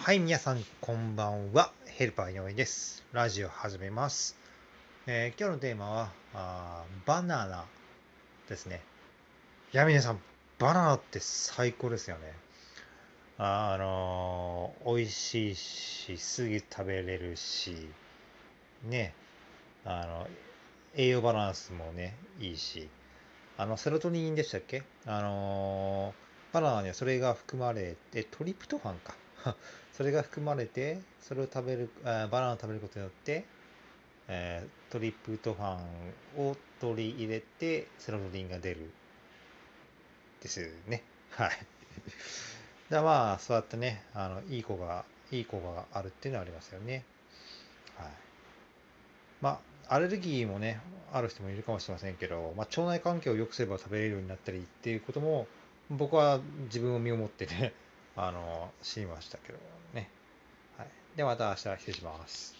はい、皆さん、こんばんは。ヘルパー井上です。ラジオ始めます。えー今日のテーマはあーバナナですね。いや、皆さん、バナナって最高ですよね。ああのー美味しいし、すぐ食べれるし、ね、あの、栄養バランスもね、いいし、あの、セロトニンでしたっけ？あのーバナナにはそれが含まれて、トリプトファンか。それが含まれて、それを食べる、あバナナを食べることによって、えートリプトファンを取り入れて、セロトニンが出る。ですね。はい。だまあ、そうやってね、あの、いい子が、いい子があるっていうのはありますよね。はい。まあ、アレルギーもね、ある人もいるかもしれませんけど、まあ、腸内環境を良くすれば食べれるようになったりっていうことも、僕は自分を身をもってね、あの、知りましたけどね。はい。ではまた明日失礼します。